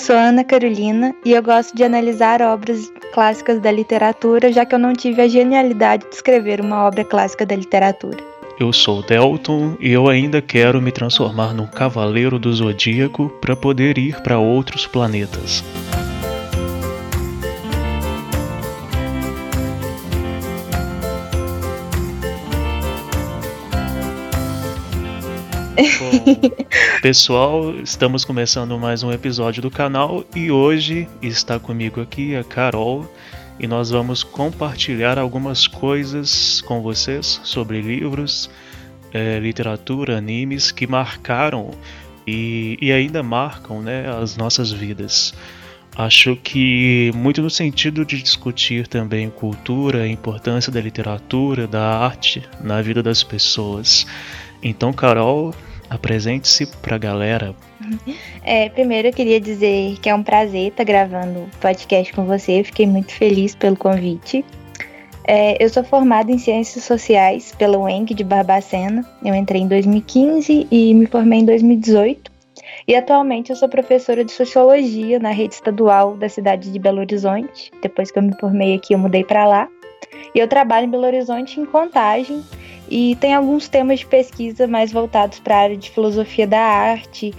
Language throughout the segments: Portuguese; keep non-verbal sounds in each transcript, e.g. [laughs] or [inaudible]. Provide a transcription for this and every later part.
Sou Ana Carolina e eu gosto de analisar obras clássicas da literatura, já que eu não tive a genialidade de escrever uma obra clássica da literatura. Eu sou Delton e eu ainda quero me transformar num cavaleiro do zodíaco para poder ir para outros planetas. [laughs] Bom, pessoal, estamos começando mais um episódio do canal e hoje está comigo aqui a Carol e nós vamos compartilhar algumas coisas com vocês sobre livros, é, literatura, animes que marcaram e, e ainda marcam né, as nossas vidas. Acho que muito no sentido de discutir também cultura, a importância da literatura, da arte na vida das pessoas. Então, Carol, Apresente-se para a galera. É, primeiro eu queria dizer que é um prazer estar gravando podcast com você. Fiquei muito feliz pelo convite. É, eu sou formada em Ciências Sociais pela UENG de Barbacena. Eu entrei em 2015 e me formei em 2018. E atualmente eu sou professora de Sociologia na rede estadual da cidade de Belo Horizonte. Depois que eu me formei aqui, eu mudei para lá. E eu trabalho em Belo Horizonte em contagem e tem alguns temas de pesquisa mais voltados para a área de filosofia da arte,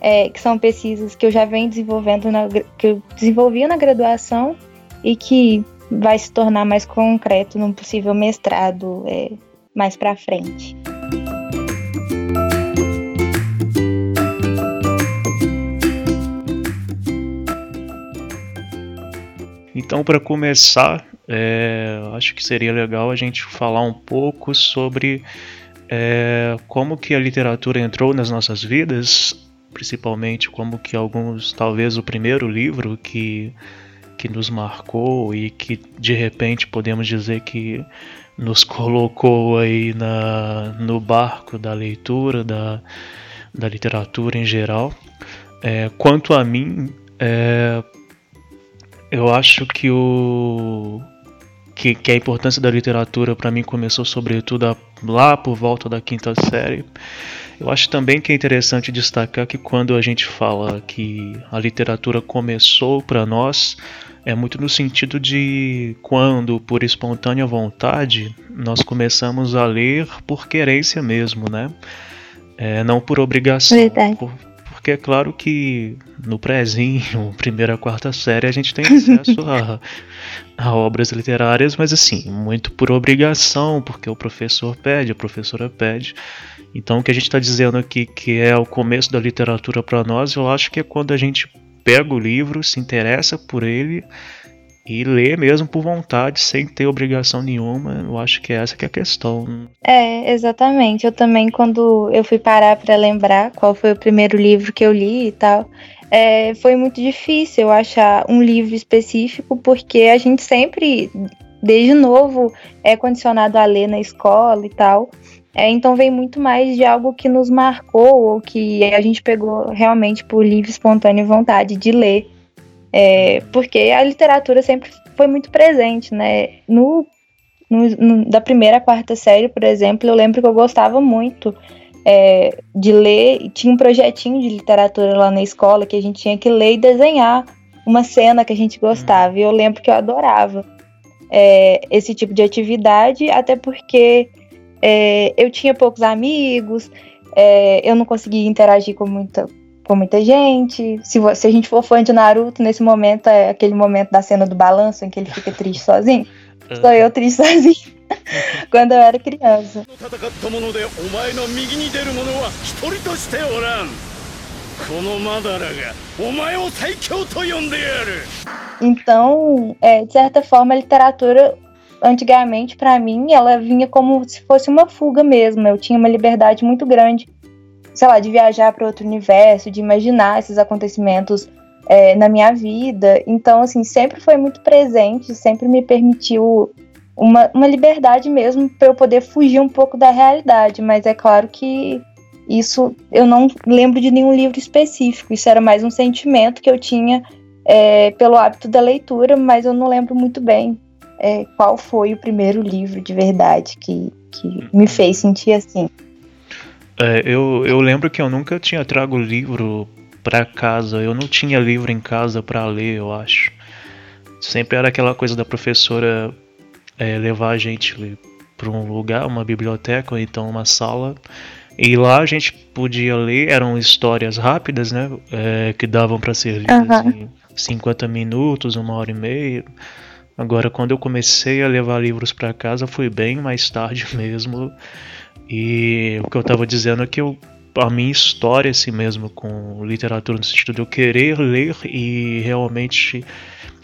é, que são pesquisas que eu já venho desenvolvendo, na, que eu desenvolvia na graduação e que vai se tornar mais concreto num possível mestrado é, mais para frente. Então, para começar, é, acho que seria legal a gente falar um pouco sobre é, como que a literatura entrou nas nossas vidas, principalmente como que alguns, talvez o primeiro livro que, que nos marcou e que de repente podemos dizer que nos [laughs] colocou aí na, no barco da leitura, da, da literatura em geral. É, quanto a mim, é, eu acho que o que, que a importância da literatura para mim começou sobretudo lá por volta da quinta série. Eu acho também que é interessante destacar que quando a gente fala que a literatura começou para nós, é muito no sentido de quando, por espontânea vontade, nós começamos a ler por querência mesmo, né? É, não por obrigação. Por, porque é claro que no prézinho, [laughs] primeira, quarta série, a gente tem acesso a, a, obras literárias, mas assim, muito por obrigação, porque o professor pede, a professora pede. Então o que a gente está dizendo aqui que é o começo da literatura para nós, eu acho que é quando a gente pega o livro, se interessa por ele e ler mesmo por vontade, sem ter obrigação nenhuma. Eu acho que essa que é a questão. É, exatamente. Eu também, quando eu fui parar para lembrar qual foi o primeiro livro que eu li e tal, é, foi muito difícil eu achar um livro específico, porque a gente sempre, desde novo, é condicionado a ler na escola e tal. É, então vem muito mais de algo que nos marcou ou que a gente pegou realmente por livre, espontânea vontade de ler. É, porque a literatura sempre foi muito presente, né? No, no, no, da primeira à quarta série, por exemplo, eu lembro que eu gostava muito é, de ler, tinha um projetinho de literatura lá na escola que a gente tinha que ler e desenhar uma cena que a gente gostava. E eu lembro que eu adorava é, esse tipo de atividade, até porque é, eu tinha poucos amigos, é, eu não conseguia interagir com muita, com muita gente. Se, se a gente for fã de Naruto, nesse momento é aquele momento da cena do balanço em que ele fica triste sozinho. [laughs] Sou eu triste sozinho. [laughs] Quando eu era criança. Então, é, de certa forma, a literatura antigamente para mim ela vinha como se fosse uma fuga mesmo. Eu tinha uma liberdade muito grande sei lá, de viajar para outro universo, de imaginar esses acontecimentos é, na minha vida. Então, assim, sempre foi muito presente, sempre me permitiu uma, uma liberdade mesmo para eu poder fugir um pouco da realidade. Mas é claro que isso eu não lembro de nenhum livro específico. Isso era mais um sentimento que eu tinha é, pelo hábito da leitura, mas eu não lembro muito bem é, qual foi o primeiro livro de verdade que, que me fez sentir assim. É, eu, eu lembro que eu nunca tinha trago livro para casa. Eu não tinha livro em casa para ler, eu acho. Sempre era aquela coisa da professora é, levar a gente para um lugar, uma biblioteca ou então uma sala. E lá a gente podia ler, eram histórias rápidas, né? É, que davam para ser lidas uhum. em 50 minutos, uma hora e meia. Agora, quando eu comecei a levar livros para casa, foi bem mais tarde [laughs] mesmo. E o que eu estava dizendo é que eu a minha história assim mesmo com literatura no sentido de eu querer ler e realmente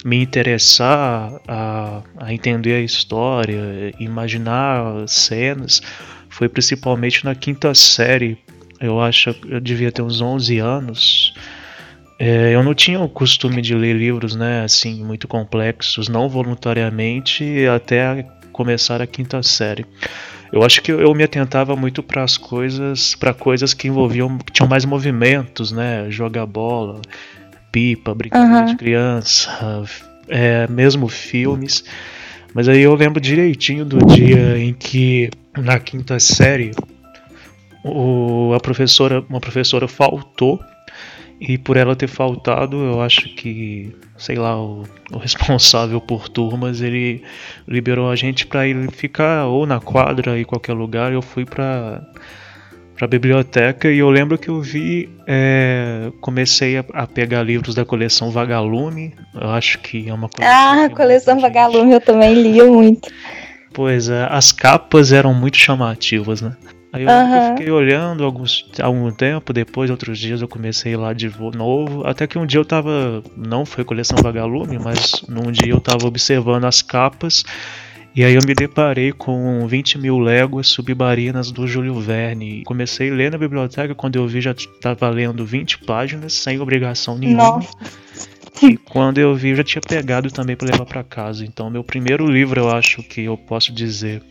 me interessar a, a entender a história, imaginar cenas, foi principalmente na quinta série. Eu acho eu devia ter uns 11 anos. É, eu não tinha o costume de ler livros, né, assim, muito complexos, não voluntariamente, até começar a quinta série. Eu acho que eu me atentava muito para as coisas, para coisas que envolviam, que tinham mais movimentos, né? Jogar bola, pipa, brincadeira uhum. de criança, é, mesmo filmes. Mas aí eu lembro direitinho do dia em que na quinta série o, a professora, uma professora faltou e por ela ter faltado, eu acho que, sei lá, o, o [laughs] responsável por turmas, ele liberou a gente para ir ficar ou na quadra em qualquer lugar. Eu fui para para biblioteca e eu lembro que eu vi, é, comecei a, a, pegar livros da coleção Vagalume. Eu acho que é uma coisa. Ah, coleção Vagalume eu também li muito. Pois é, as capas eram muito chamativas, né? Aí eu, uhum. eu, fiquei olhando alguns, algum tempo, depois, outros dias, eu comecei lá de novo. Até que um dia eu tava. Não foi coleção vagalume, mas num dia eu tava observando as capas. E aí eu me deparei com 20 mil léguas submarinas do Júlio Verne. Comecei a ler na biblioteca, quando eu vi já estava lendo 20 páginas, sem obrigação nenhuma. Nossa. E quando eu vi, eu já tinha pegado também para levar para casa. Então, meu primeiro livro, eu acho que eu posso dizer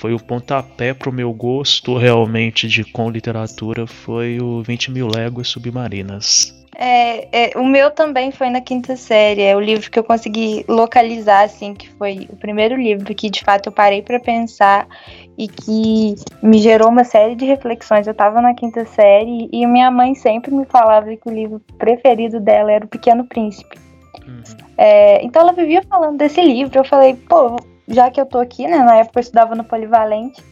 foi o pontapé pro meu gosto realmente de com literatura foi o 20 mil léguas submarinas. É, é, o meu também foi na quinta série. É o livro que eu consegui localizar, assim, que foi o primeiro livro que de fato eu parei para pensar e que me gerou uma série de reflexões. Eu estava na quinta série e minha mãe sempre me falava que o livro preferido dela era O Pequeno Príncipe. Uhum. É, então ela vivia falando desse livro. Eu falei, pô, já que eu tô aqui, né? Na época eu estudava no Polivalente.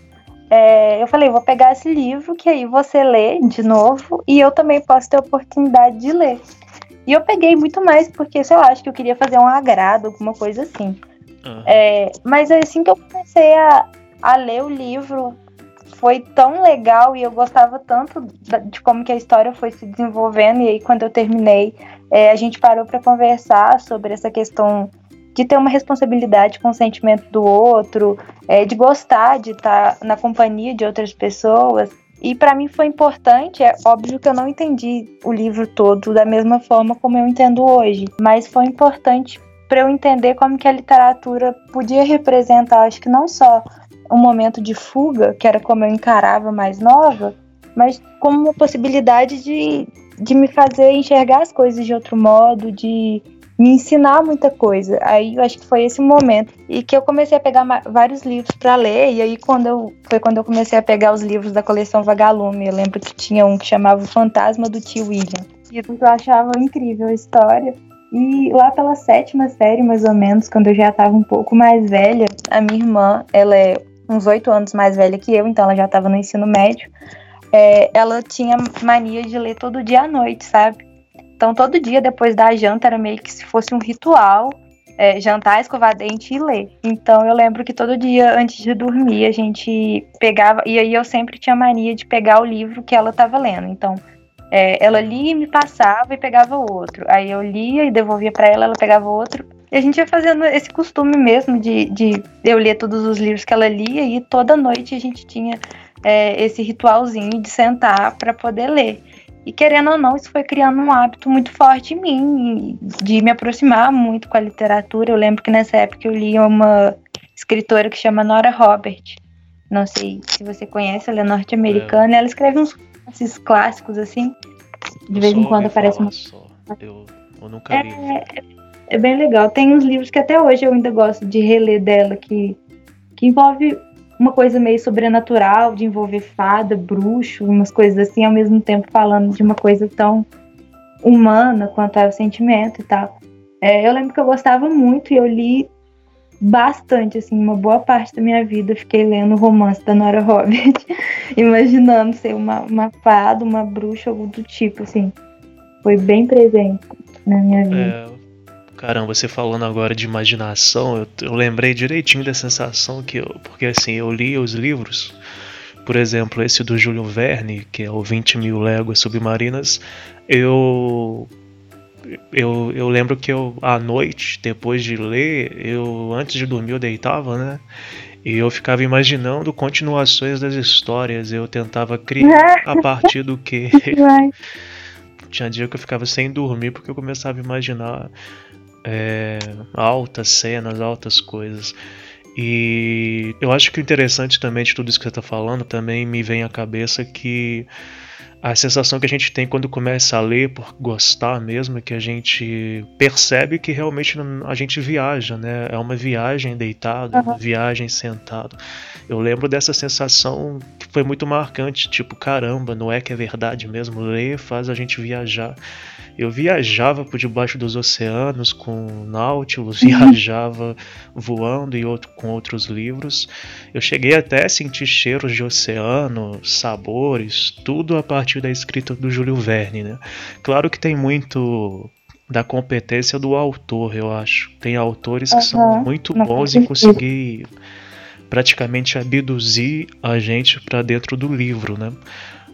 É, eu falei, vou pegar esse livro que aí você lê de novo e eu também posso ter a oportunidade de ler. E eu peguei muito mais porque, sei lá, acho que eu queria fazer um agrado, alguma coisa assim. Uhum. É, mas assim que eu comecei a, a ler o livro, foi tão legal e eu gostava tanto de como que a história foi se desenvolvendo. E aí, quando eu terminei, é, a gente parou para conversar sobre essa questão de ter uma responsabilidade com o sentimento do outro, é, de gostar de estar na companhia de outras pessoas. E para mim foi importante, é óbvio que eu não entendi o livro todo da mesma forma como eu entendo hoje, mas foi importante para eu entender como que a literatura podia representar, acho que não só um momento de fuga, que era como eu encarava mais nova, mas como uma possibilidade de, de me fazer enxergar as coisas de outro modo, de me ensinar muita coisa. Aí eu acho que foi esse momento e que eu comecei a pegar vários livros para ler e aí quando eu foi quando eu comecei a pegar os livros da coleção Vagalume. Eu lembro que tinha um que chamava O Fantasma do Tio William. E eu achava incrível a história. E lá pela sétima série, mais ou menos, quando eu já estava um pouco mais velha, a minha irmã, ela é uns oito anos mais velha que eu, então ela já estava no ensino médio. É, ela tinha mania de ler todo dia à noite, sabe? Então, todo dia depois da janta era meio que se fosse um ritual é, jantar, escovar dente e ler. Então, eu lembro que todo dia antes de dormir a gente pegava, e aí eu sempre tinha mania de pegar o livro que ela estava lendo. Então, é, ela lia e me passava e pegava outro. Aí eu lia e devolvia para ela, ela pegava outro. E a gente ia fazendo esse costume mesmo de, de eu ler todos os livros que ela lia e toda noite a gente tinha é, esse ritualzinho de sentar para poder ler. E querendo ou não, isso foi criando um hábito muito forte em mim, de me aproximar muito com a literatura. Eu lembro que nessa época eu li uma escritora que chama Nora Robert. Não sei se você conhece, ela é norte-americana. É. Ela escreve uns esses clássicos assim. De eu vez em quando aparece uma. Eu, eu nunca é, li. É, é bem legal. Tem uns livros que até hoje eu ainda gosto de reler dela, que, que envolve uma coisa meio sobrenatural, de envolver fada, bruxo, umas coisas assim, ao mesmo tempo falando de uma coisa tão humana quanto é o sentimento e tal. É, eu lembro que eu gostava muito e eu li bastante, assim, uma boa parte da minha vida fiquei lendo o romance da Nora Robert, [laughs] imaginando ser uma, uma fada, uma bruxa, algo do tipo, assim. Foi bem presente na minha vida. É, Caramba, você falando agora de imaginação, eu, eu lembrei direitinho da sensação que eu. Porque assim, eu li os livros, por exemplo, esse do Júlio Verne, que é o 20 mil léguas submarinas, eu. Eu, eu lembro que eu, à noite, depois de ler, eu antes de dormir eu deitava, né? E eu ficava imaginando continuações das histórias. Eu tentava criar a [laughs] partir do que. Tinha dia que eu ficava sem dormir porque eu começava a imaginar é, altas cenas, altas coisas. E eu acho que o interessante também de tudo isso que você está falando também me vem à cabeça que a sensação que a gente tem quando começa a ler por gostar mesmo é que a gente percebe que realmente a gente viaja, né? É uma viagem deitado, uhum. uma viagem sentado. Eu lembro dessa sensação que foi muito marcante, tipo, caramba, não é que é verdade mesmo? Ler faz a gente viajar. Eu viajava por debaixo dos oceanos com Nautilus, [laughs] viajava voando e outro, com outros livros. Eu cheguei até a sentir cheiros de oceano, sabores, tudo a partir da escrita do Júlio Verne, né? Claro que tem muito da competência do autor, eu acho. Tem autores que uhum. são muito bons em conseguir praticamente abduzir a gente para dentro do livro, né?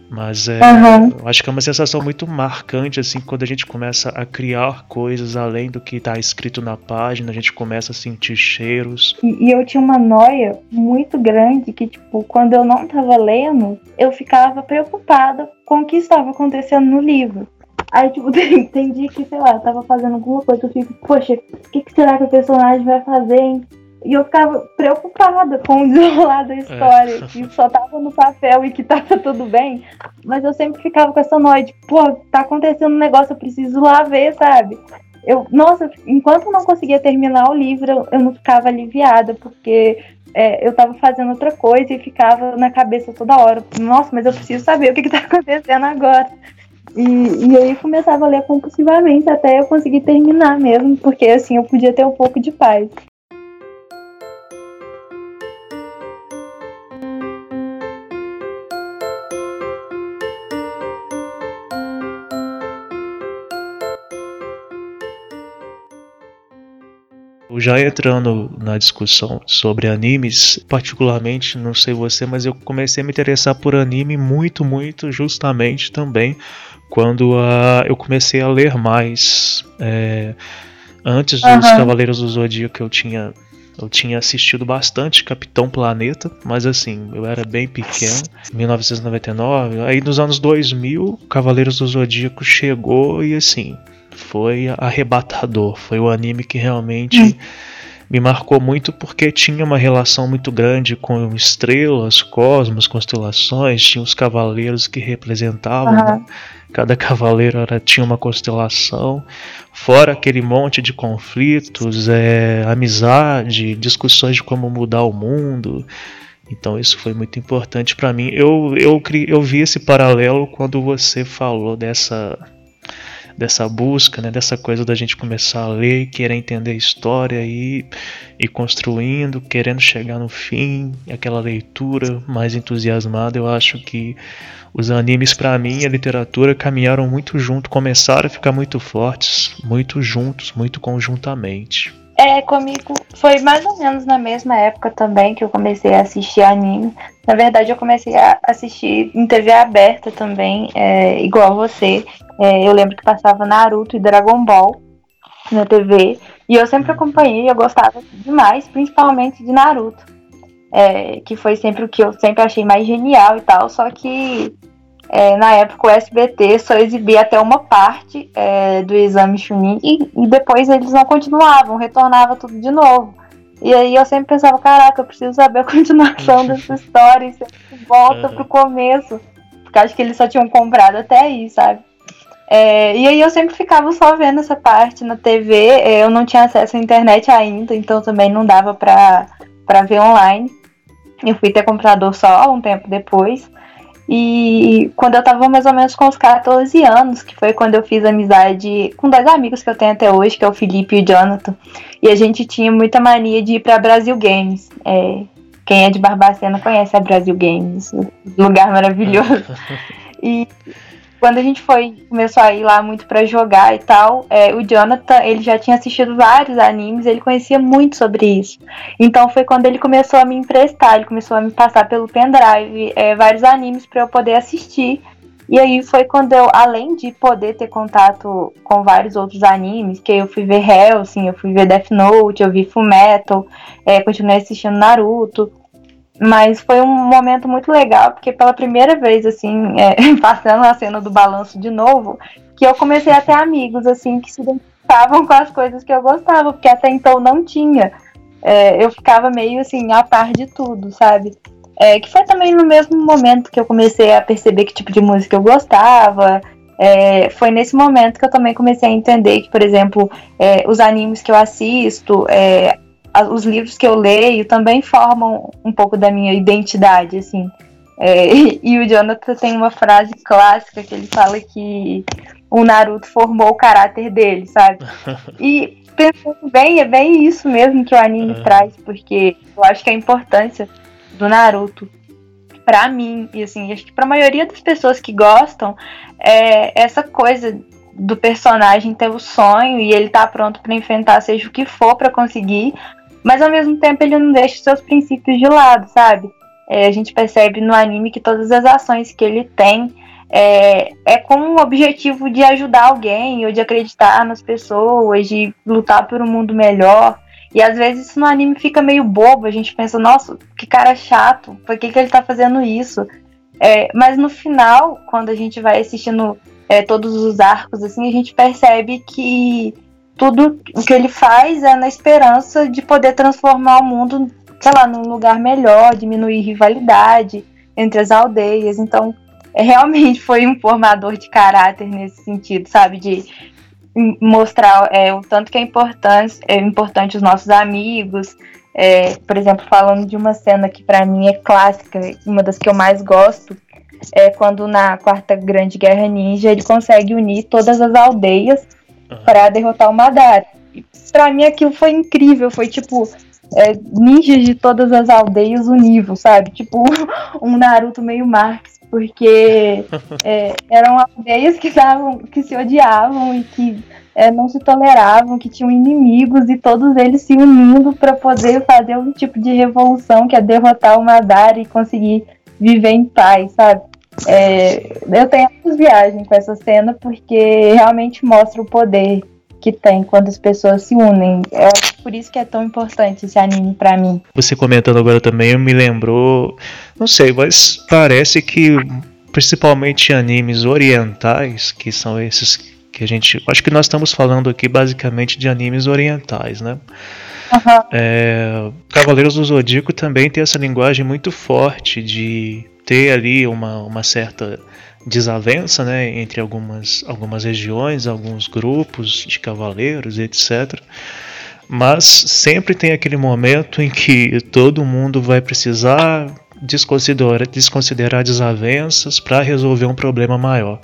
Mas é, uhum. eu acho que é uma sensação muito marcante, assim, quando a gente começa a criar coisas além do que está escrito na página, a gente começa a sentir cheiros. E, e, eu tinha uma noia muito grande que, tipo, quando eu não estava lendo, eu ficava preocupada com o que estava acontecendo no livro. Aí, tipo, [laughs] dia que, sei lá, eu tava fazendo alguma coisa, eu fico, poxa, o que, que será que o personagem vai fazer, hein? E eu ficava preocupada com o desenrolar da história, é. que só tava no papel e que tava tudo bem. Mas eu sempre ficava com essa noite, pô, tá acontecendo um negócio, eu preciso lá ver, sabe? Eu, nossa, enquanto eu não conseguia terminar o livro, eu não ficava aliviada, porque é, eu tava fazendo outra coisa e ficava na cabeça toda hora. Nossa, mas eu preciso saber o que, que tá acontecendo agora. E, e aí começava a ler compulsivamente até eu conseguir terminar mesmo, porque assim eu podia ter um pouco de paz. Já entrando na discussão sobre animes, particularmente, não sei você, mas eu comecei a me interessar por anime muito, muito justamente também quando uh, eu comecei a ler mais. É, antes dos uhum. Cavaleiros do Zodíaco eu tinha eu tinha assistido bastante Capitão Planeta, mas assim, eu era bem pequeno, 1999. Aí nos anos 2000, Cavaleiros do Zodíaco chegou e assim, foi arrebatador. Foi o anime que realmente me marcou muito porque tinha uma relação muito grande com estrelas, cosmos, constelações, tinha os cavaleiros que representavam. Uhum. Né? Cada cavaleiro era, tinha uma constelação, fora aquele monte de conflitos, é, amizade, discussões de como mudar o mundo. Então isso foi muito importante para mim. Eu, eu, eu vi esse paralelo quando você falou dessa dessa busca, né, dessa coisa da gente começar a ler e querer entender a história e ir construindo, querendo chegar no fim, aquela leitura mais entusiasmada. Eu acho que os animes, para mim, e a literatura caminharam muito junto, começaram a ficar muito fortes, muito juntos, muito conjuntamente. É, comigo foi mais ou menos na mesma época também que eu comecei a assistir anime. Na verdade, eu comecei a assistir em TV aberta também, é, igual você. É, eu lembro que passava Naruto e Dragon Ball na TV. E eu sempre acompanhei, eu gostava demais, principalmente de Naruto. É, que foi sempre o que eu sempre achei mais genial e tal. Só que é, na época o SBT só exibia até uma parte é, do exame Chunin e, e, depois eles não continuavam, retornava tudo de novo. E aí eu sempre pensava, caraca, eu preciso saber a [laughs] continuação dessa história, e sempre volta uhum. pro começo. Porque acho que eles só tinham comprado até aí, sabe? É, e aí eu sempre ficava só vendo essa parte na TV, é, eu não tinha acesso à internet ainda, então também não dava pra, pra ver online. Eu fui ter computador só um tempo depois. E quando eu tava mais ou menos com uns 14 anos, que foi quando eu fiz amizade com dois amigos que eu tenho até hoje, que é o Felipe e o Jonathan. E a gente tinha muita mania de ir pra Brasil Games. É, quem é de Barbacena conhece a Brasil Games, lugar maravilhoso. [laughs] E quando a gente foi, começou a ir lá muito para jogar e tal, é, o Jonathan, ele já tinha assistido vários animes, ele conhecia muito sobre isso. Então foi quando ele começou a me emprestar, ele começou a me passar pelo pendrive é, vários animes para eu poder assistir. E aí foi quando eu, além de poder ter contato com vários outros animes, que eu fui ver Hellsing, eu fui ver Death Note, eu vi Fullmetal, é, continuei assistindo Naruto. Mas foi um momento muito legal, porque pela primeira vez, assim, [laughs] é, passando a cena do balanço de novo, que eu comecei a ter amigos, assim, que se identificavam com as coisas que eu gostava, porque até então não tinha. É, eu ficava meio, assim, a par de tudo, sabe? É, que foi também no mesmo momento que eu comecei a perceber que tipo de música eu gostava. É, foi nesse momento que eu também comecei a entender que, por exemplo, é, os animes que eu assisto, é, os livros que eu leio também formam um pouco da minha identidade, assim. É, [laughs] e o Jonathan tem uma frase clássica que ele fala que o Naruto formou o caráter dele, sabe? [laughs] E pensando bem, é bem isso mesmo que o anime uhum. traz, porque eu acho que a importância do Naruto para mim e assim, acho que para a maioria das pessoas que gostam é essa coisa do personagem ter o sonho e ele tá pronto para enfrentar seja o que for para conseguir, mas ao mesmo tempo ele não deixa os seus princípios de lado, sabe? É, a gente percebe no anime que todas as ações que ele tem é, é com o objetivo de ajudar alguém, ou de acreditar nas pessoas, de lutar por um mundo melhor. E às vezes isso no anime fica meio bobo, a gente pensa, nossa, que cara chato, por que, que ele tá fazendo isso? É, mas no final, quando a gente vai assistindo é, todos os arcos, assim, a gente percebe que tudo o que ele faz é na esperança de poder transformar o mundo, sei lá, num lugar melhor, diminuir rivalidade entre as aldeias. Então, é, realmente foi um formador de caráter nesse sentido, sabe? De mostrar é, o tanto que é importante, é importante os nossos amigos. É, por exemplo, falando de uma cena que para mim é clássica, uma das que eu mais gosto, é quando na Quarta Grande Guerra Ninja ele consegue unir todas as aldeias uhum. para derrotar o Madara. Pra mim aquilo foi incrível, foi tipo é, ninjas de todas as aldeias unidos, sabe? Tipo [laughs] um Naruto meio Marx, porque [laughs] é, eram aldeias que, davam, que se odiavam e que é, não se toleravam, que tinham inimigos e todos eles se unindo para poder fazer um tipo de revolução que é derrotar o Madara e conseguir viver em paz, sabe? É, eu tenho muitas viagens com essa cena porque realmente mostra o poder que tem quando as pessoas se unem. É por isso que é tão importante esse anime para mim. Você comentando agora também me lembrou, não sei, mas parece que principalmente animes orientais, que são esses que a gente, acho que nós estamos falando aqui basicamente de animes orientais, né? Uhum. É, Cavaleiros do Zodíaco também tem essa linguagem muito forte de ter ali uma, uma certa desavença né, entre algumas, algumas regiões, alguns grupos de cavaleiros, etc. Mas sempre tem aquele momento em que todo mundo vai precisar desconsiderar, desconsiderar desavenças para resolver um problema maior.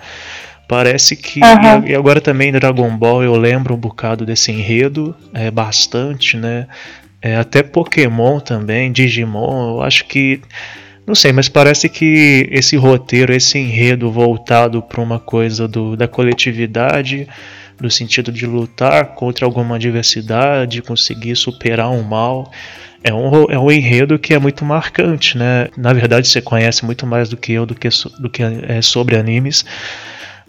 Parece que. Uhum. E agora também Dragon Ball eu lembro um bocado desse enredo, é bastante, né? É, até Pokémon também, Digimon, eu acho que não sei, mas parece que esse roteiro, esse enredo voltado para uma coisa do, da coletividade, no sentido de lutar contra alguma adversidade, conseguir superar um mal, é um, é um enredo que é muito marcante, né? Na verdade, você conhece muito mais do que eu do que, do que é sobre animes,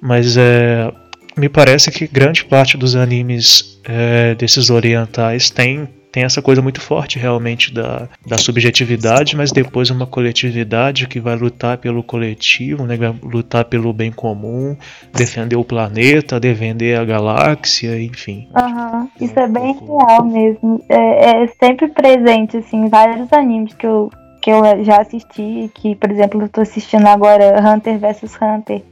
mas é, me parece que grande parte dos animes é, desses orientais tem tem essa coisa muito forte realmente da, da subjetividade, mas depois uma coletividade que vai lutar pelo coletivo, né, vai lutar pelo bem comum, defender o planeta, defender a galáxia, enfim. Uhum. Isso é bem real mesmo. É, é sempre presente, assim, vários animes que eu, que eu já assisti, que, por exemplo, eu tô assistindo agora Hunter vs Hunter.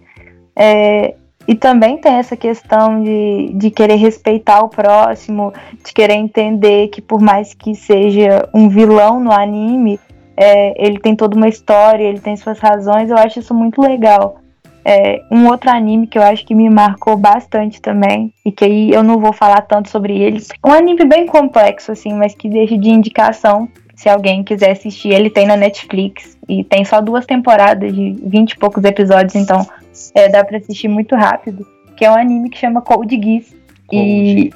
É, e também tem essa questão de, de querer respeitar o próximo, de querer entender que por mais que seja um vilão no anime, é, ele tem toda uma história, ele tem suas razões, eu acho isso muito legal. É, um outro anime que eu acho que me marcou bastante também, e que aí eu não vou falar tanto sobre ele, um anime bem complexo, assim, mas que deixa de indicação, se alguém quiser assistir, ele tem na Netflix, e tem só duas temporadas de vinte e poucos episódios, então é, dá pra assistir muito rápido, que é um anime que chama Code Geass. E...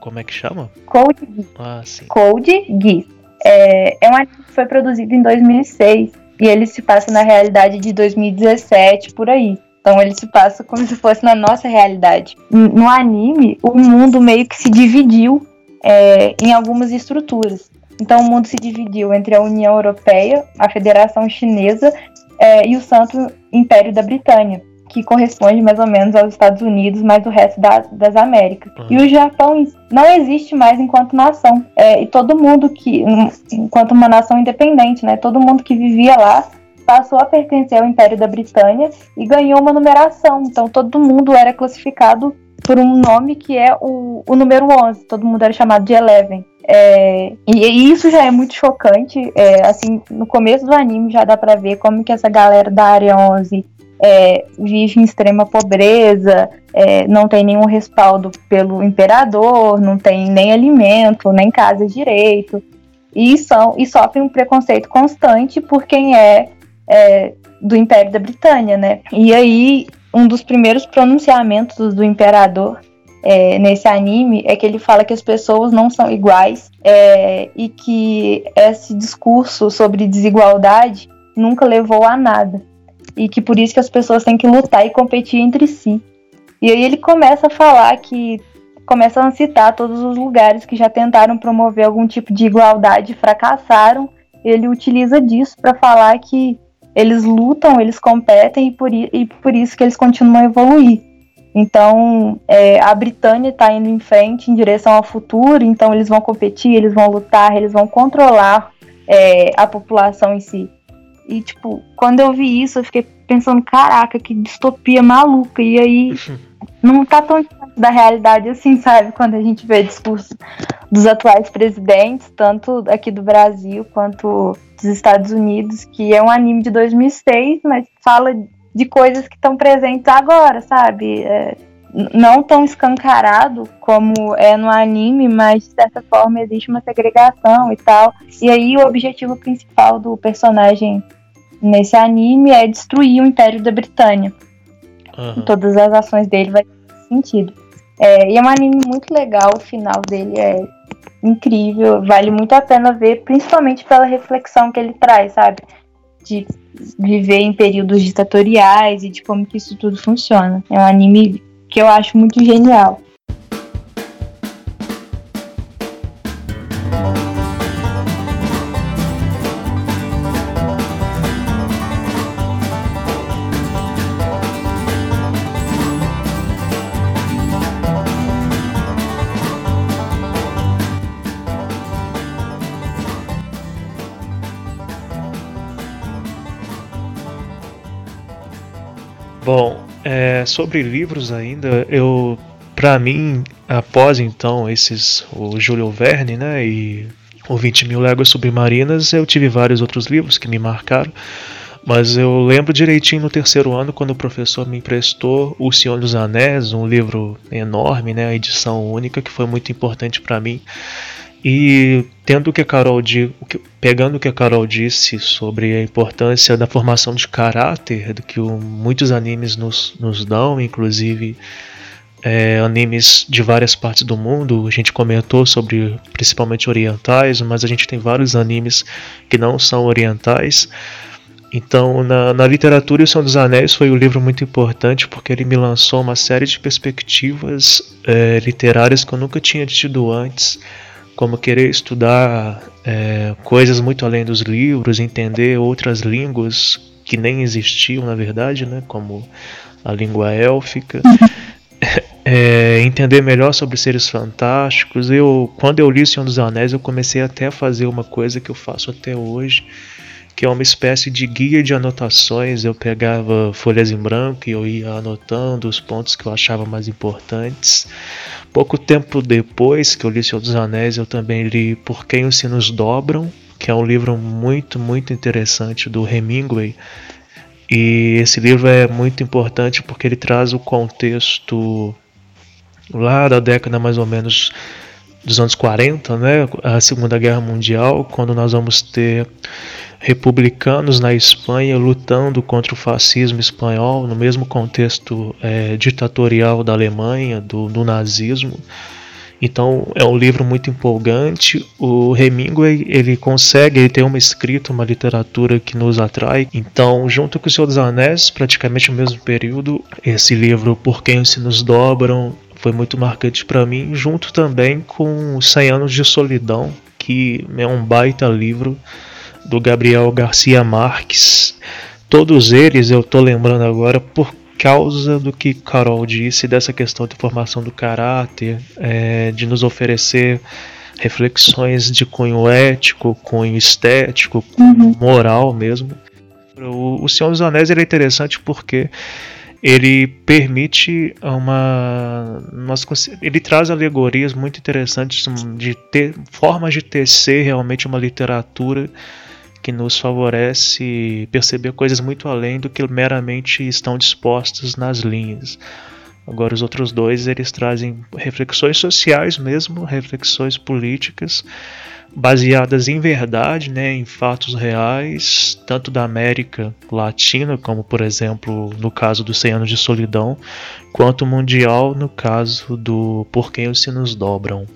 Como é que chama? Code Geass. Ah, sim. Code Geass. É, é um anime que foi produzido em 2006 e ele se passa na realidade de 2017, por aí. Então ele se passa como se fosse na nossa realidade. No anime, o mundo meio que se dividiu é, em algumas estruturas. Então o mundo se dividiu entre a União Europeia, a Federação Chinesa é, e o Santo Império da Britânia que corresponde mais ou menos aos Estados Unidos, mais o resto da, das Américas. Uhum. E o Japão não existe mais enquanto nação. É, e todo mundo que, enquanto uma nação independente, né? Todo mundo que vivia lá passou a pertencer ao Império da Britânia e ganhou uma numeração. Então todo mundo era classificado por um nome que é o, o número 11. Todo mundo era chamado de Eleven. É, e, isso já é muito chocante. É, assim, no começo do anime já dá pra ver como que essa galera da área 11 é, vive em extrema pobreza, é, não tem nenhum respaldo pelo imperador, não tem nem alimento, nem casa direito, e, são, e sofrem um preconceito constante por quem é, é do Império da Britânia, né? E aí, um dos primeiros pronunciamentos do imperador é, nesse anime é que ele fala que as pessoas não são iguais é, e que esse discurso sobre desigualdade nunca levou a nada e que por isso que as pessoas têm que lutar e competir entre si. E aí ele começa a falar que começam a citar todos os lugares que já tentaram promover algum tipo de igualdade e fracassaram. Ele utiliza disso para falar que eles lutam, eles competem e por, e por isso que eles continuam a evoluir. Então, é, a Britânia está indo em frente em direção ao futuro, então eles vão competir, eles vão lutar, eles vão controlar é, a população em si. E, tipo, quando eu vi isso, eu fiquei pensando, caraca, que distopia maluca. E aí, [laughs] não tá tão da realidade assim, sabe? Quando a gente vê discurso dos atuais presidentes, tanto aqui do Brasil quanto dos Estados Unidos, que é um anime de 2006, mas fala de coisas que estão presentes agora, sabe? É, não tão escancarado como é no anime, mas de certa forma existe uma segregação e tal. E aí o objetivo principal do personagem nesse anime é destruir o Império da Britânia. Uhum. Todas as ações dele vai ter sentido. É, e é um anime muito legal, o final dele é incrível, vale muito a pena ver, principalmente pela reflexão que ele traz, sabe? De viver em períodos ditatoriais e de como que isso tudo funciona. É um anime que eu acho muito genial. Bom, é, sobre livros ainda, eu, para mim, após então esses, o Júlio Verne, né, e o 20 mil léguas submarinas, eu tive vários outros livros que me marcaram. Mas eu lembro direitinho no terceiro ano quando o professor me emprestou O Senhor dos Anéis, um livro enorme, né, edição única que foi muito importante para mim. E tendo o que Carol pegando o que a Carol disse sobre a importância da formação de caráter do que o, muitos animes nos, nos dão, inclusive é, animes de várias partes do mundo. A gente comentou sobre principalmente orientais, mas a gente tem vários animes que não são orientais. Então, na, na literatura, O Senhor dos Anéis foi um livro muito importante porque ele me lançou uma série de perspectivas é, literárias que eu nunca tinha tido antes como querer estudar é, coisas muito além dos livros, entender outras línguas que nem existiam na verdade, né, como a língua élfica. [laughs] É, entender melhor sobre seres fantásticos. Eu, quando eu li O Senhor dos Anéis, eu comecei até a fazer uma coisa que eu faço até hoje, que é uma espécie de guia de anotações. Eu pegava folhas em branco e eu ia anotando os pontos que eu achava mais importantes. Pouco tempo depois que eu li Senhor dos Anéis, eu também li Por Quem os Sinos Dobram, que é um livro muito, muito interessante do Hemingway. E esse livro é muito importante porque ele traz o contexto lá da década mais ou menos dos anos 40, né, a Segunda Guerra Mundial, quando nós vamos ter republicanos na Espanha lutando contra o fascismo espanhol, no mesmo contexto é, ditatorial da Alemanha, do, do, nazismo. Então é um livro muito empolgante. O Hemingway ele consegue, ele tem uma escrita, uma literatura que nos atrai. Então, junto com o Senhor dos Anéis, praticamente no mesmo período, esse livro Por Quem se nos dobram foi muito marcante para mim, junto também com Os 100 Anos de Solidão, que é um baita livro do Gabriel Garcia Marques. Todos eles eu tô lembrando agora por causa do que Carol disse dessa questão de formação do caráter, é, de nos oferecer reflexões de cunho ético, cunho estético, cunho uhum. moral mesmo. O, o Senhor dos Anéis é interessante porque ele permite uma nós, ele traz alegorias muito interessantes de ter formas de tecer realmente uma literatura que nos favorece perceber coisas muito além do que meramente estão dispostas nas linhas. Agora os outros dois eles trazem reflexões sociais mesmo, reflexões políticas baseadas em verdade, né, em fatos reais, tanto da América Latina, como por exemplo no caso dos 100 anos de solidão, quanto mundial no caso do Por quem os sinos dobram.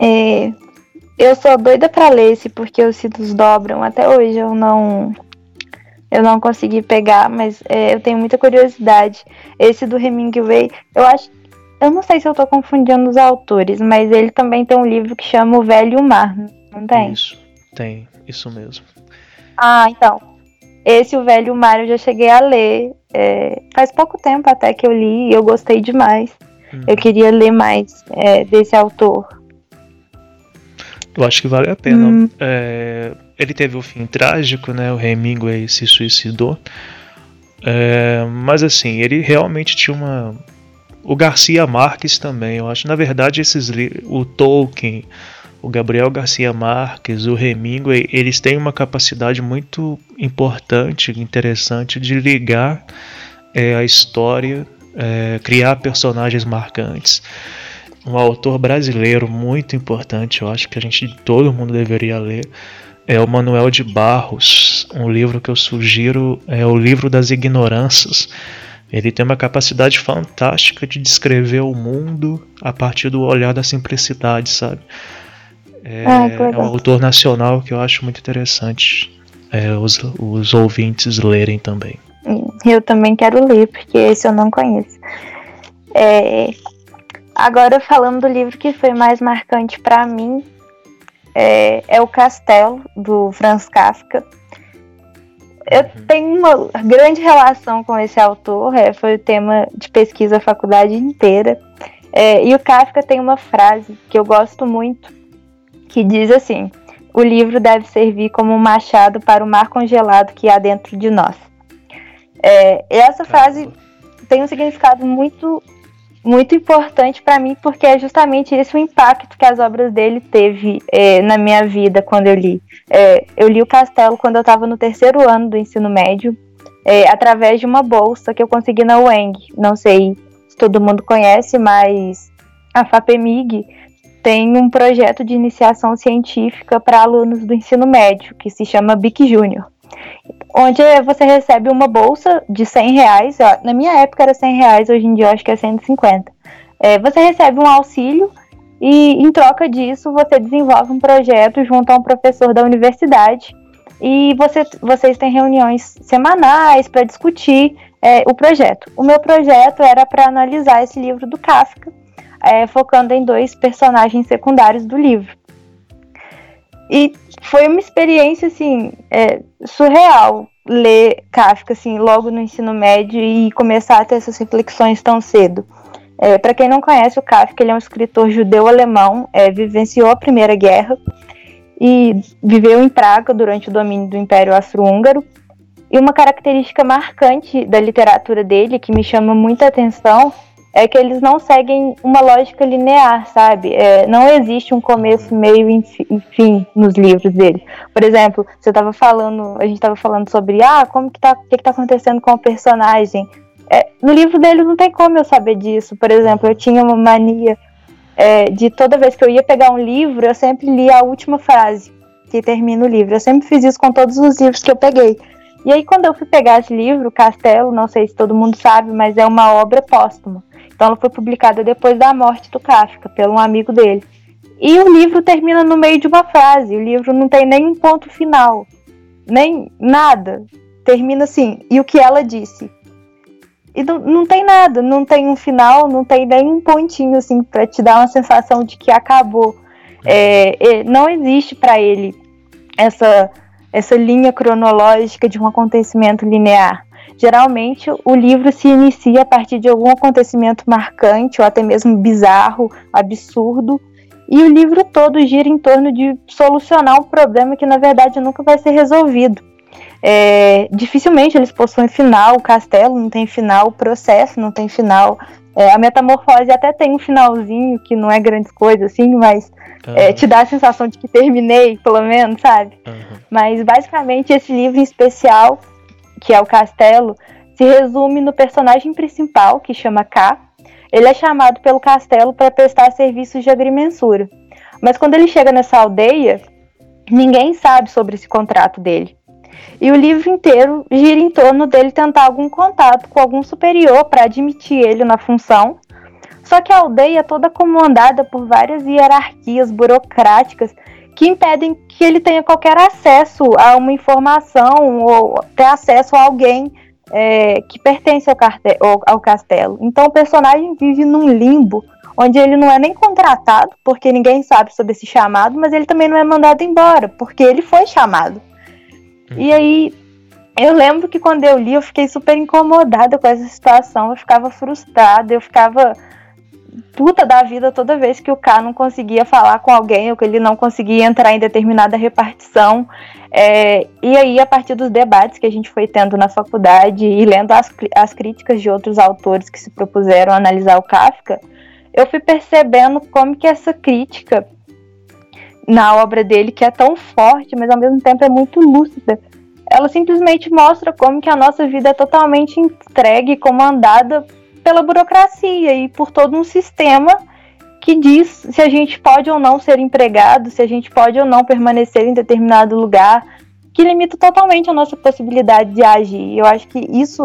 É, eu sou doida para ler esse Porque os sinos dobram. Até hoje eu não eu não consegui pegar, mas é, eu tenho muita curiosidade. Esse do Hemingway, eu acho eu não sei se eu tô confundindo os autores, mas ele também tem um livro que chama O Velho Mar, não tem? Isso, tem, isso mesmo. Ah, então. Esse O Velho Mar eu já cheguei a ler. É, faz pouco tempo até que eu li e eu gostei demais. Uhum. Eu queria ler mais é, desse autor. Eu acho que vale a pena. Hum. É, ele teve o um fim trágico, né? O Hemingway se suicidou. É, mas assim, ele realmente tinha uma. O Garcia Marques também, eu acho. Na verdade, esses o Tolkien, o Gabriel Garcia Marques, o Hemingway, eles têm uma capacidade muito importante, interessante de ligar é, a história, é, criar personagens marcantes. Um autor brasileiro muito importante, eu acho que a gente todo mundo deveria ler, é o Manuel de Barros. Um livro que eu sugiro é o livro das ignorâncias. Ele tem uma capacidade fantástica de descrever o mundo a partir do olhar da simplicidade, sabe? É, ah, é um autor nacional que eu acho muito interessante é, os, os ouvintes lerem também. Eu também quero ler, porque esse eu não conheço. É, agora, falando do livro que foi mais marcante para mim, é, é, O Castelo, do Franz Kafka. Eu uhum. tenho uma grande relação com esse autor, é, foi o tema de pesquisa a faculdade inteira. É, e o Kafka tem uma frase que eu gosto muito, que diz assim: O livro deve servir como um machado para o mar congelado que há dentro de nós. É, essa frase tem um significado muito muito importante para mim porque é justamente esse o impacto que as obras dele teve é, na minha vida quando eu li. É, eu li o Castelo quando eu estava no terceiro ano do ensino médio, é, através de uma bolsa que eu consegui na UENG. Não sei se todo mundo conhece, mas a FAPEMIG tem um projeto de iniciação científica para alunos do ensino médio, que se chama BIC Júnior, onde você recebe uma bolsa de 100 reais, na minha época era 100 reais, hoje em dia eu acho que é 150. É, você recebe um auxílio e, em troca disso, você desenvolve um projeto junto a um professor da universidade e você, vocês têm reuniões semanais para discutir é, o projeto. O meu projeto era para analisar esse livro do Kafka, é, focando em dois personagens secundários do livro. E foi uma experiência, assim, é, surreal ler Kafka, assim, logo no ensino médio e começar a ter essas reflexões tão cedo. É, Para quem não conhece o Kafka, ele é um escritor judeu-alemão, é, vivenciou a Primeira Guerra e viveu em Praga durante o domínio do Império Austro-Húngaro. E uma característica marcante da literatura dele, que me chama muita atenção, é que eles não seguem uma lógica linear, sabe? É, não existe um começo, meio e fim nos livros dele. Por exemplo, você estava falando, a gente estava falando sobre ah, como que tá, o que, está acontecendo com o personagem. É, no livro dele não tem como eu saber disso. Por exemplo, eu tinha uma mania é, de toda vez que eu ia pegar um livro, eu sempre lia a última frase que termina o livro. Eu sempre fiz isso com todos os livros que eu peguei. E aí, quando eu fui pegar esse livro, Castelo, não sei se todo mundo sabe, mas é uma obra póstuma. Então ela foi publicada depois da morte do Kafka, pelo um amigo dele. E o livro termina no meio de uma frase, o livro não tem nem ponto final, nem nada. Termina assim, e o que ela disse. E não, não tem nada, não tem um final, não tem nem um pontinho assim para te dar uma sensação de que acabou. É não existe para ele essa essa linha cronológica de um acontecimento linear. Geralmente, o livro se inicia a partir de algum acontecimento marcante ou até mesmo bizarro, absurdo, e o livro todo gira em torno de solucionar um problema que na verdade nunca vai ser resolvido. É, dificilmente eles possuem final, o castelo não tem final, o processo não tem final. É, a metamorfose até tem um finalzinho que não é grande coisa assim, mas uhum. é, te dá a sensação de que terminei, pelo menos, sabe? Uhum. Mas basicamente esse livro em especial que é o castelo, se resume no personagem principal, que chama K. Ele é chamado pelo castelo para prestar serviços de agrimensura. Mas quando ele chega nessa aldeia, ninguém sabe sobre esse contrato dele. E o livro inteiro gira em torno dele tentar algum contato com algum superior para admitir ele na função. Só que a aldeia é toda comandada por várias hierarquias burocráticas que impedem que ele tenha qualquer acesso a uma informação ou ter acesso a alguém é, que pertence ao, ao, castelo. Então o personagem vive num limbo onde ele não é nem contratado, porque ninguém sabe sobre esse chamado, mas ele também não é mandado embora, porque ele foi chamado. Uhum. E aí eu lembro que quando eu li, eu fiquei super incomodada com essa situação, eu ficava frustrada, eu ficava puta da vida toda vez que o K não conseguia falar com alguém ou que ele não conseguia entrar em determinada repartição. É, e aí, a partir dos debates que a gente foi tendo na faculdade e lendo as, as críticas de outros autores que se propuseram a analisar o Kafka, eu fui percebendo como que essa crítica na obra dele, que é tão forte, mas ao mesmo tempo é muito lúcida, ela simplesmente mostra como que a nossa vida é totalmente entregue, comandada pela burocracia e por todo um sistema que diz se a gente pode ou não ser empregado, se a gente pode ou não permanecer em determinado lugar, que limita totalmente a nossa possibilidade de agir. Eu acho que isso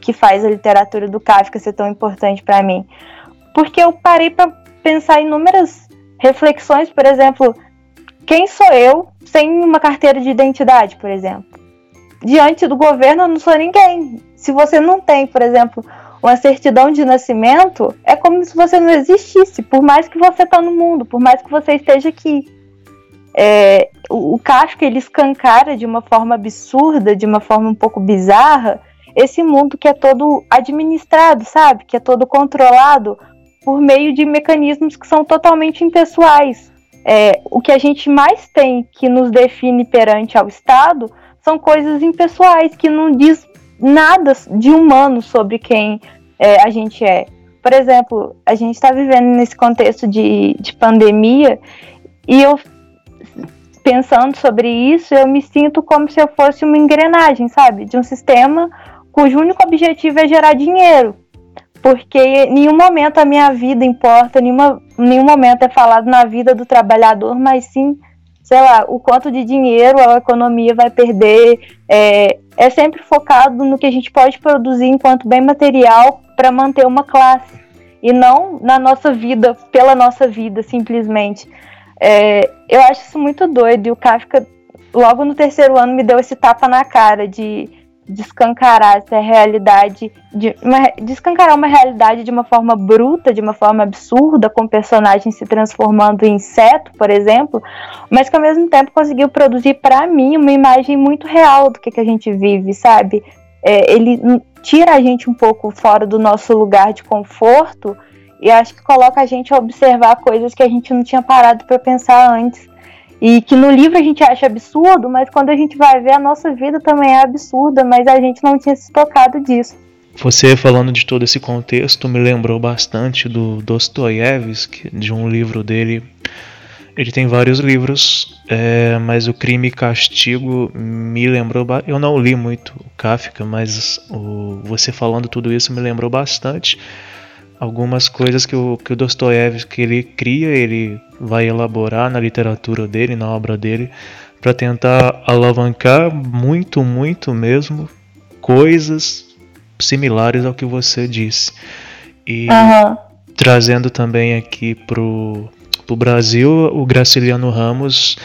que faz a literatura do Kafka ser tão importante para mim. Porque eu parei para pensar em inúmeras reflexões, por exemplo, quem sou eu sem uma carteira de identidade, por exemplo? Diante do governo, eu não sou ninguém. Se você não tem, por exemplo, uma certidão de nascimento, é como se você não existisse, por mais que você está no mundo, por mais que você esteja aqui. É, o, o ele escancara de uma forma absurda, de uma forma um pouco bizarra, esse mundo que é todo administrado, sabe? Que é todo controlado por meio de mecanismos que são totalmente impessoais. É, o que a gente mais tem que nos define perante ao Estado são coisas impessoais, que não diz nada de humano sobre quem é, a gente é. Por exemplo, a gente está vivendo nesse contexto de, de pandemia e eu, pensando sobre isso, eu me sinto como se eu fosse uma engrenagem, sabe? De um sistema cujo único objetivo é gerar dinheiro. Porque em nenhum momento a minha vida importa, nenhuma, nenhum momento é falado na vida do trabalhador, mas sim sei lá, o quanto de dinheiro a economia vai perder. É, é sempre focado no que a gente pode produzir enquanto bem material para manter uma classe. E não na nossa vida, pela nossa vida, simplesmente. É, eu acho isso muito doido. E o Kafka, logo no terceiro ano, me deu esse tapa na cara de, descancarar essa realidade, de uma, descancarar uma realidade de uma forma bruta, de uma forma absurda, com personagens se transformando em inseto, por exemplo, mas que ao mesmo tempo conseguiu produzir para mim uma imagem muito real do que, que a gente vive, sabe? É, ele tira a gente um pouco fora do nosso lugar de conforto e acho que coloca a gente a observar coisas que a gente não tinha parado para pensar antes. E que no livro a gente acha absurdo, mas quando a gente vai ver, a nossa vida também é absurda, mas a gente não tinha se tocado disso. Você falando de todo esse contexto me lembrou bastante do Dostoiévski, de um livro dele. Ele tem vários livros, é, mas o Crime e Castigo me lembrou. Eu não li muito Kafka, mas o, você falando tudo isso me lembrou bastante algumas coisas que o, que o Dostoiévski ele cria, ele vai elaborar na literatura dele, na obra dele, para tentar alavancar muito, muito mesmo coisas similares ao que você disse. E uhum. trazendo também aqui pro, pro Brasil, o Graciliano Ramos,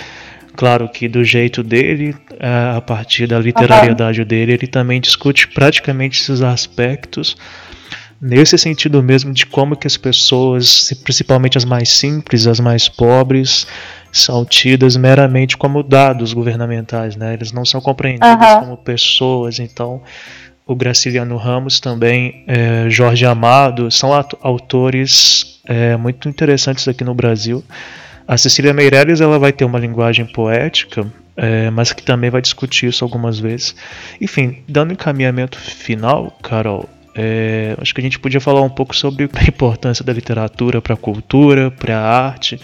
claro que do jeito dele, a partir da literariedade uhum. dele, ele também discute praticamente esses aspectos nesse sentido mesmo de como que as pessoas, principalmente as mais simples, as mais pobres, são tidas meramente como dados governamentais, né? Eles não são compreendidos uhum. como pessoas. Então, o Graciliano Ramos também, é, Jorge Amado, são autores é, muito interessantes aqui no Brasil. A Cecília Meirelles ela vai ter uma linguagem poética, é, mas que também vai discutir isso algumas vezes. Enfim, dando encaminhamento final, Carol, é, acho que a gente podia falar um pouco sobre a importância da literatura para a cultura, para a arte.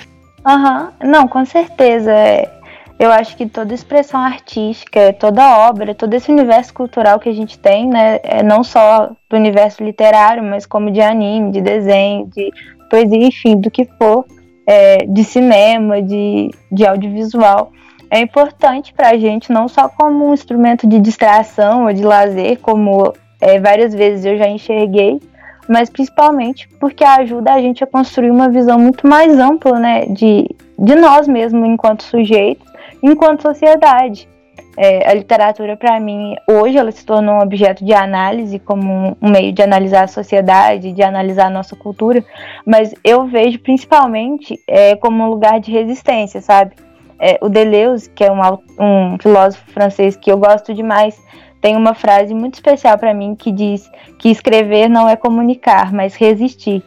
Aham, uhum. não, com certeza. É, eu acho que toda expressão artística, toda obra, todo esse universo cultural que a gente tem, né, é não só do universo literário, mas como de anime, de desenho, de poesia, enfim, do que for, é, de cinema, de, de audiovisual é importante para a gente não só como um instrumento de distração ou de lazer, como é, várias vezes eu já enxerguei, mas principalmente porque ajuda a gente a construir uma visão muito mais ampla, né, de, de nós mesmos enquanto sujeitos, enquanto sociedade. É, a literatura, para mim, hoje ela se tornou um objeto de análise, como um, meio de analisar a sociedade, de analisar a nossa cultura, mas eu vejo principalmente é, como um lugar de resistência, sabe? É, o Deleuze, que é um, um filósofo francês que eu gosto demais, tem uma frase muito especial para mim que diz que escrever não é comunicar, mas resistir.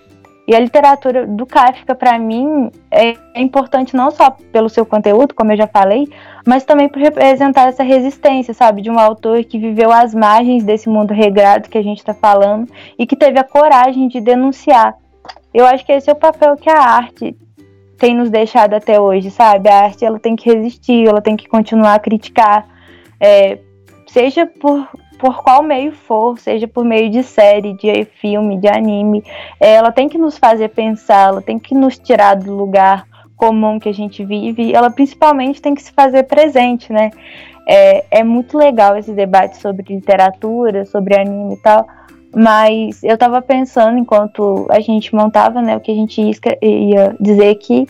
E a literatura do Kafka, para mim, é importante não só pelo seu conteúdo, como eu já falei, mas também por representar essa resistência, sabe? De um autor que viveu às margens desse mundo regrado que a gente está falando e que teve a coragem de denunciar. Eu acho que esse é o papel que a arte tem nos deixado até hoje, sabe? A arte ela tem que resistir, ela tem que continuar a criticar. É, seja por, por qual meio for, seja por meio de série, de filme, de anime, ela tem que nos fazer pensar, ela tem que nos tirar do lugar comum que a gente vive, ela principalmente tem que se fazer presente, né? É, é muito legal esse debate sobre literatura, sobre anime e tal, mas eu tava pensando enquanto a gente montava, né, o que a gente ia dizer aqui,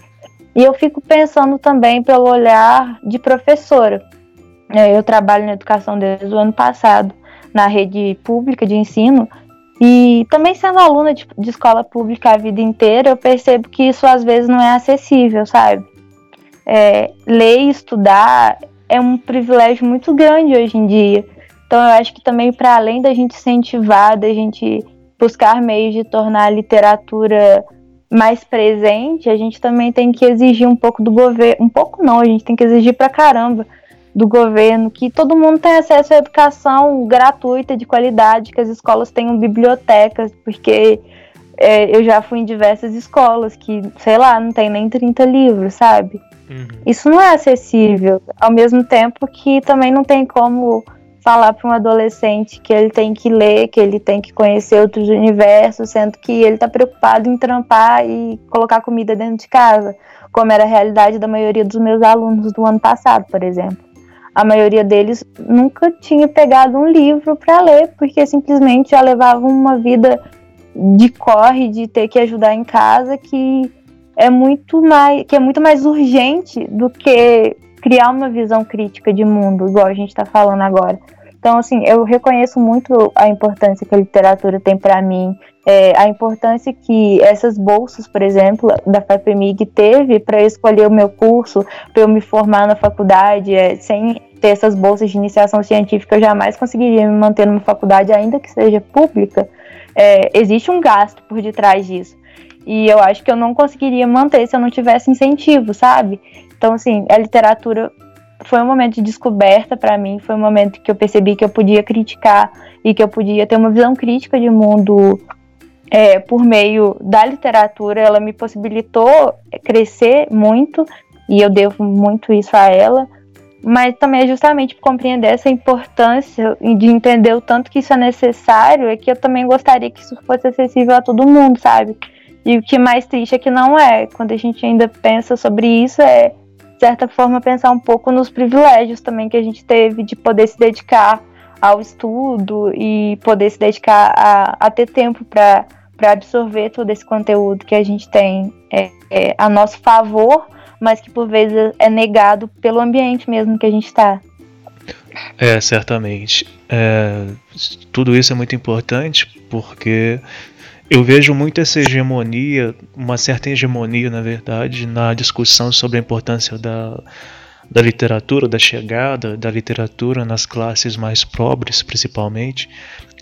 e eu fico pensando também pelo olhar de professora, é, eu trabalho na educação desde o ano passado, na rede pública de ensino, e também sendo aluna de, de, escola pública a vida inteira, eu percebo que isso às vezes não é acessível, sabe? É, ler e estudar é um privilégio muito grande hoje em dia. Então eu acho que também para além da gente incentivar, da gente buscar meios de tornar a literatura mais presente, a gente também tem que exigir um pouco do governo, um pouco não, a gente tem que exigir pra caramba do governo, que todo mundo tenha acesso à educação gratuita, de qualidade, que as escolas tenham bibliotecas, porque é, eu já fui em diversas escolas que, sei lá, não tem nem 30 livros, sabe? Uhum. Isso não é acessível, ao mesmo tempo que também não tem como falar para um adolescente que ele tem que ler, que ele tem que conhecer outros universos, sendo que ele está preocupado em trampar e colocar comida dentro de casa, como era a realidade da maioria dos meus alunos do ano passado, por exemplo a maioria deles nunca tinha pegado um livro para ler, porque simplesmente já levavam uma vida de corre, de ter que ajudar em casa, que é muito mais, que é muito mais urgente do que criar uma visão crítica de mundo, igual a gente está falando agora. Então, assim, eu reconheço muito a importância que a literatura tem para mim, é, a importância que essas bolsas, por exemplo, da FAPEMIG teve para escolher o meu curso, para eu me formar na faculdade, é, sem ter essas bolsas de iniciação científica, eu jamais conseguiria me manter numa faculdade, ainda que seja pública. É, existe um gasto por detrás disso. E eu acho que eu não conseguiria manter se eu não tivesse incentivo, sabe? Então, assim, a literatura foi um momento de descoberta para mim, foi um momento que eu percebi que eu podia criticar e que eu podia ter uma visão crítica de mundo é, por meio da literatura. Ela me possibilitou crescer muito e eu devo muito isso a ela. Mas também é justamente compreender essa importância de entender o tanto que isso é necessário, é que eu também gostaria que isso fosse acessível a todo mundo, sabe? E o que mais triste é que não é. Quando a gente ainda pensa sobre isso, é certa forma, pensar um pouco nos privilégios também que a gente teve de poder se dedicar ao estudo e poder se dedicar a, a ter tempo para absorver todo esse conteúdo que a gente tem é, é, a nosso favor, mas que por vezes é negado pelo ambiente mesmo que a gente está. É, certamente. É, tudo isso é muito importante porque eu vejo muito essa hegemonia, uma certa hegemonia, na verdade, na discussão sobre a importância da, da literatura, da chegada da literatura nas classes mais pobres, principalmente,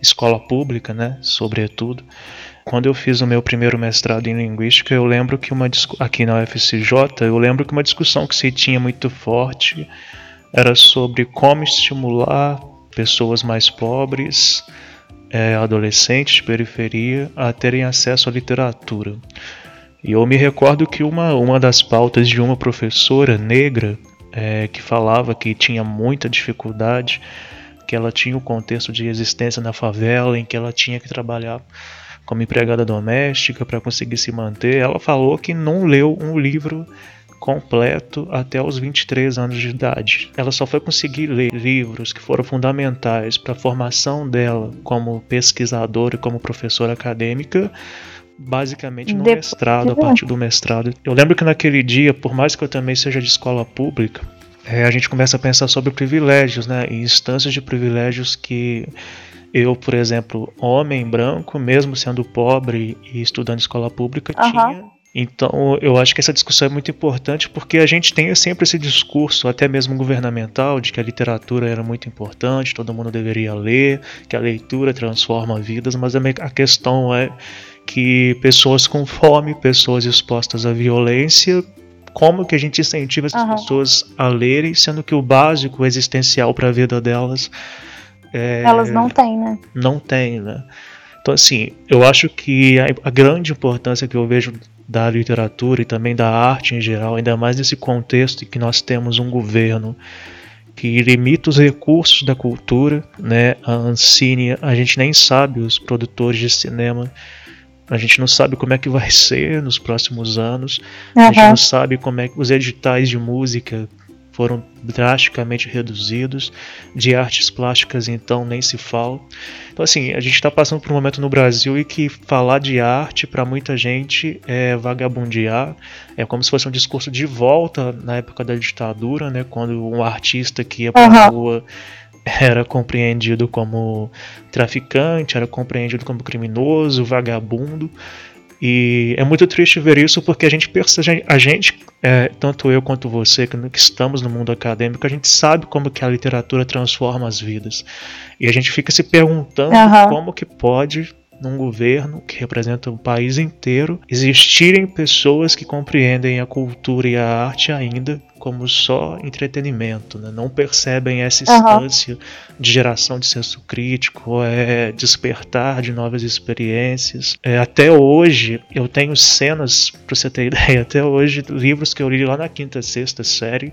escola pública, né, sobretudo. Quando eu fiz o meu primeiro mestrado em linguística, eu lembro que uma aqui na UFCJ, eu lembro que uma discussão que se tinha muito forte era sobre como estimular pessoas mais pobres é, adolescentes de periferia a terem acesso à literatura. E eu me recordo que uma, uma das pautas de uma professora negra é, que falava que tinha muita dificuldade, que ela tinha o um contexto de existência na favela, em que ela tinha que trabalhar como empregada doméstica para conseguir se manter, ela falou que não leu um livro completo até os 23 anos de idade. Ela só foi conseguir ler livros que foram fundamentais para a formação dela como pesquisadora e como professora acadêmica basicamente no Depois, mestrado, a partir do mestrado. Eu lembro que naquele dia, por mais que eu também seja de escola pública, é, a gente começa a pensar sobre privilégios, né, e instâncias de privilégios que eu, por exemplo, homem branco, mesmo sendo pobre e estudando escola pública, uhum. tinha então, eu acho que essa discussão é muito importante porque a gente tem sempre esse discurso, até mesmo governamental, de que a literatura era muito importante, todo mundo deveria ler, que a leitura transforma vidas, mas a questão é que pessoas com fome, pessoas expostas à violência, como que a gente incentiva essas uhum. pessoas a lerem, sendo que o básico, o existencial para a vida delas. É... Elas não têm, né? Não têm, né? Então, assim, eu acho que a, a grande importância que eu vejo da literatura e também da arte em geral, ainda mais nesse contexto em que nós temos um governo que limita os recursos da cultura, né? A Ancine, a gente nem sabe os produtores de cinema, a gente não sabe como é que vai ser nos próximos anos, uhum. a gente não sabe como é que os editais de música foram drasticamente reduzidos, de artes plásticas então nem se fala. Então assim, a gente está passando por um momento no Brasil em que falar de arte para muita gente é vagabundear, é como se fosse um discurso de volta na época da ditadura, né, quando um artista que ia para uhum. rua era compreendido como traficante, era compreendido como criminoso, vagabundo. E é muito triste ver isso porque a gente percebe, a gente, é, tanto eu quanto você, que, que estamos no mundo acadêmico, a gente sabe como que a literatura transforma as vidas. E a gente fica se perguntando uhum. como que pode num governo que representa o país inteiro, existirem pessoas que compreendem a cultura e a arte ainda como só entretenimento, né? não percebem essa instância uhum. de geração de senso crítico, é despertar de novas experiências. É, até hoje eu tenho cenas, para você ter [laughs] ideia, até hoje livros que eu li lá na quinta, sexta série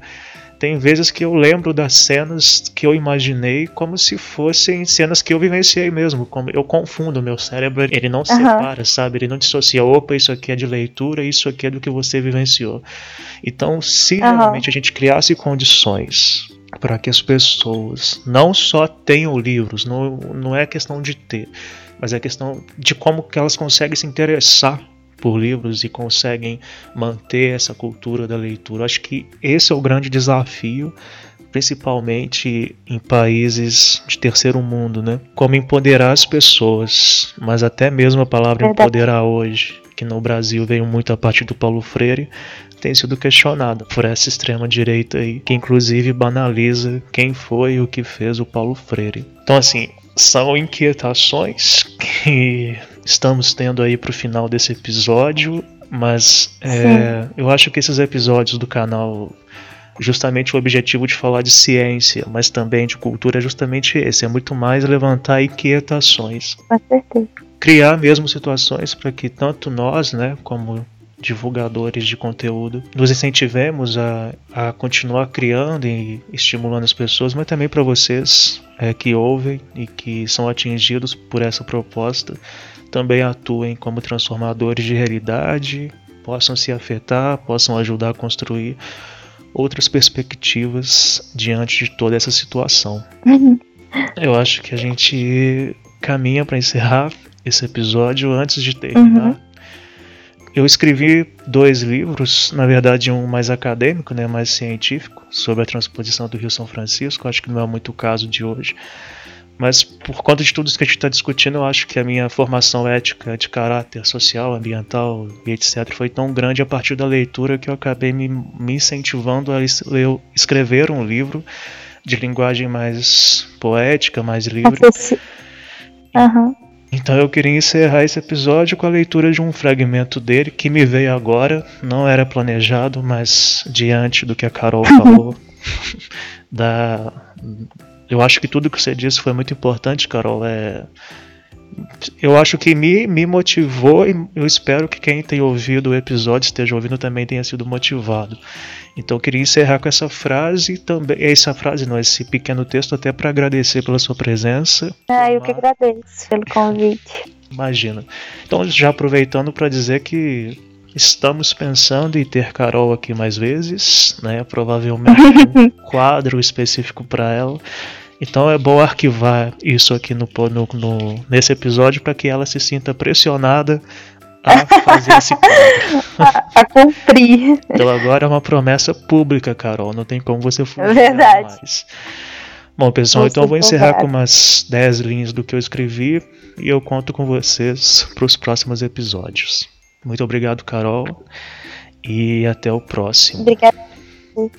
tem vezes que eu lembro das cenas que eu imaginei como se fossem cenas que eu vivenciei mesmo. Como eu confundo meu cérebro, ele não uhum. separa, sabe? Ele não dissocia. Opa, isso aqui é de leitura, isso aqui é do que você vivenciou. Então, se uhum. realmente a gente criasse condições para que as pessoas não só tenham livros, não, não é questão de ter, mas é questão de como que elas conseguem se interessar por livros e conseguem manter essa cultura da leitura. Acho que esse é o grande desafio principalmente em países de terceiro mundo, né? Como empoderar as pessoas, mas até mesmo a palavra Verdade. empoderar hoje, que no Brasil veio muito a partir do Paulo Freire, tem sido questionada por essa extrema direita aí, que inclusive banaliza quem foi e o que fez o Paulo Freire. Então assim, são inquietações que estamos tendo aí para o final desse episódio, mas é, eu acho que esses episódios do canal justamente o objetivo de falar de ciência, mas também de cultura é justamente esse, é muito mais levantar inquietações. Com certeza. Criar mesmo situações para que tanto nós, né, como divulgadores de conteúdo, nos incentivemos a, a continuar criando e estimulando as pessoas, mas também para vocês é, que ouvem e que são atingidos por essa proposta, também atuem como transformadores de realidade, possam se afetar, possam ajudar a construir outras perspectivas diante de toda essa situação. Uhum. Eu acho que a gente caminha para encerrar esse episódio antes de terminar. Uhum. Eu escrevi dois livros, na verdade um mais acadêmico, né, mais científico, sobre a transposição do Rio São Francisco. Acho que não é muito o caso de hoje. Mas por conta de tudo isso que a gente está discutindo, eu acho que a minha formação ética de caráter social, ambiental e etc. foi tão grande a partir da leitura que eu acabei me, me incentivando a escrever um livro de linguagem mais poética, mais livre. Uhum. Então eu queria encerrar esse episódio com a leitura de um fragmento dele que me veio agora, não era planejado, mas diante do que a Carol [laughs] falou, da eu acho que tudo que você disse foi muito importante, Carol. É, eu acho que me, me motivou e eu espero que quem tem ouvido o episódio, esteja ouvindo, também tenha sido motivado. Então eu queria encerrar com essa frase também. Essa frase, não, esse pequeno texto, até para agradecer pela sua presença. Ah, eu que agradeço pelo convite. Imagina. Então, já aproveitando para dizer que Estamos pensando em ter Carol aqui mais vezes, né? Provavelmente um [laughs] quadro específico para ela. Então é bom arquivar isso aqui no, no, no nesse episódio para que ela se sinta pressionada a fazer esse. [laughs] A, a, cumprir. Então agora é uma promessa pública, Carol. Não tem como você fugir Verdade. mais. Bom, pessoal, então eu vou encerrar com umas 10 linhas do que eu escrevi e eu conto com vocês para os próximos episódios. Muito obrigado, Carol. E até o próximo. Obrigada.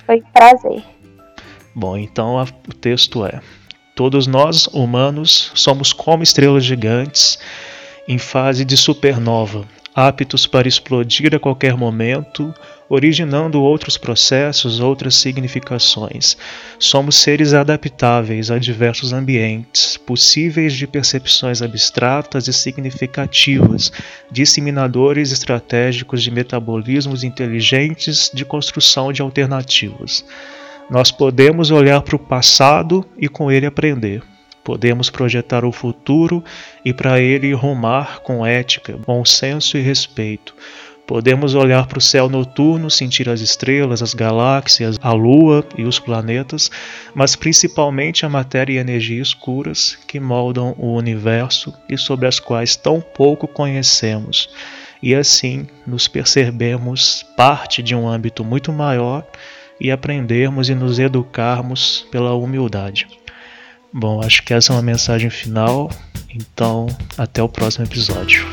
Foi um prazer. Bom, então a, o texto é: Todos nós, humanos, somos como estrelas gigantes em fase de supernova, aptos para explodir a qualquer momento, originando outros processos, outras significações. Somos seres adaptáveis a diversos ambientes, possíveis de percepções abstratas e significativas, disseminadores estratégicos de metabolismos inteligentes de construção de alternativas. Nós podemos olhar para o passado e com ele aprender. Podemos projetar o futuro e para ele rumar com ética, bom senso e respeito. Podemos olhar para o céu noturno, sentir as estrelas, as galáxias, a lua e os planetas, mas principalmente a matéria e energia escuras que moldam o universo e sobre as quais tão pouco conhecemos. E assim nos percebemos parte de um âmbito muito maior e aprendermos e nos educarmos pela humildade. Bom, acho que essa é uma mensagem final, então até o próximo episódio.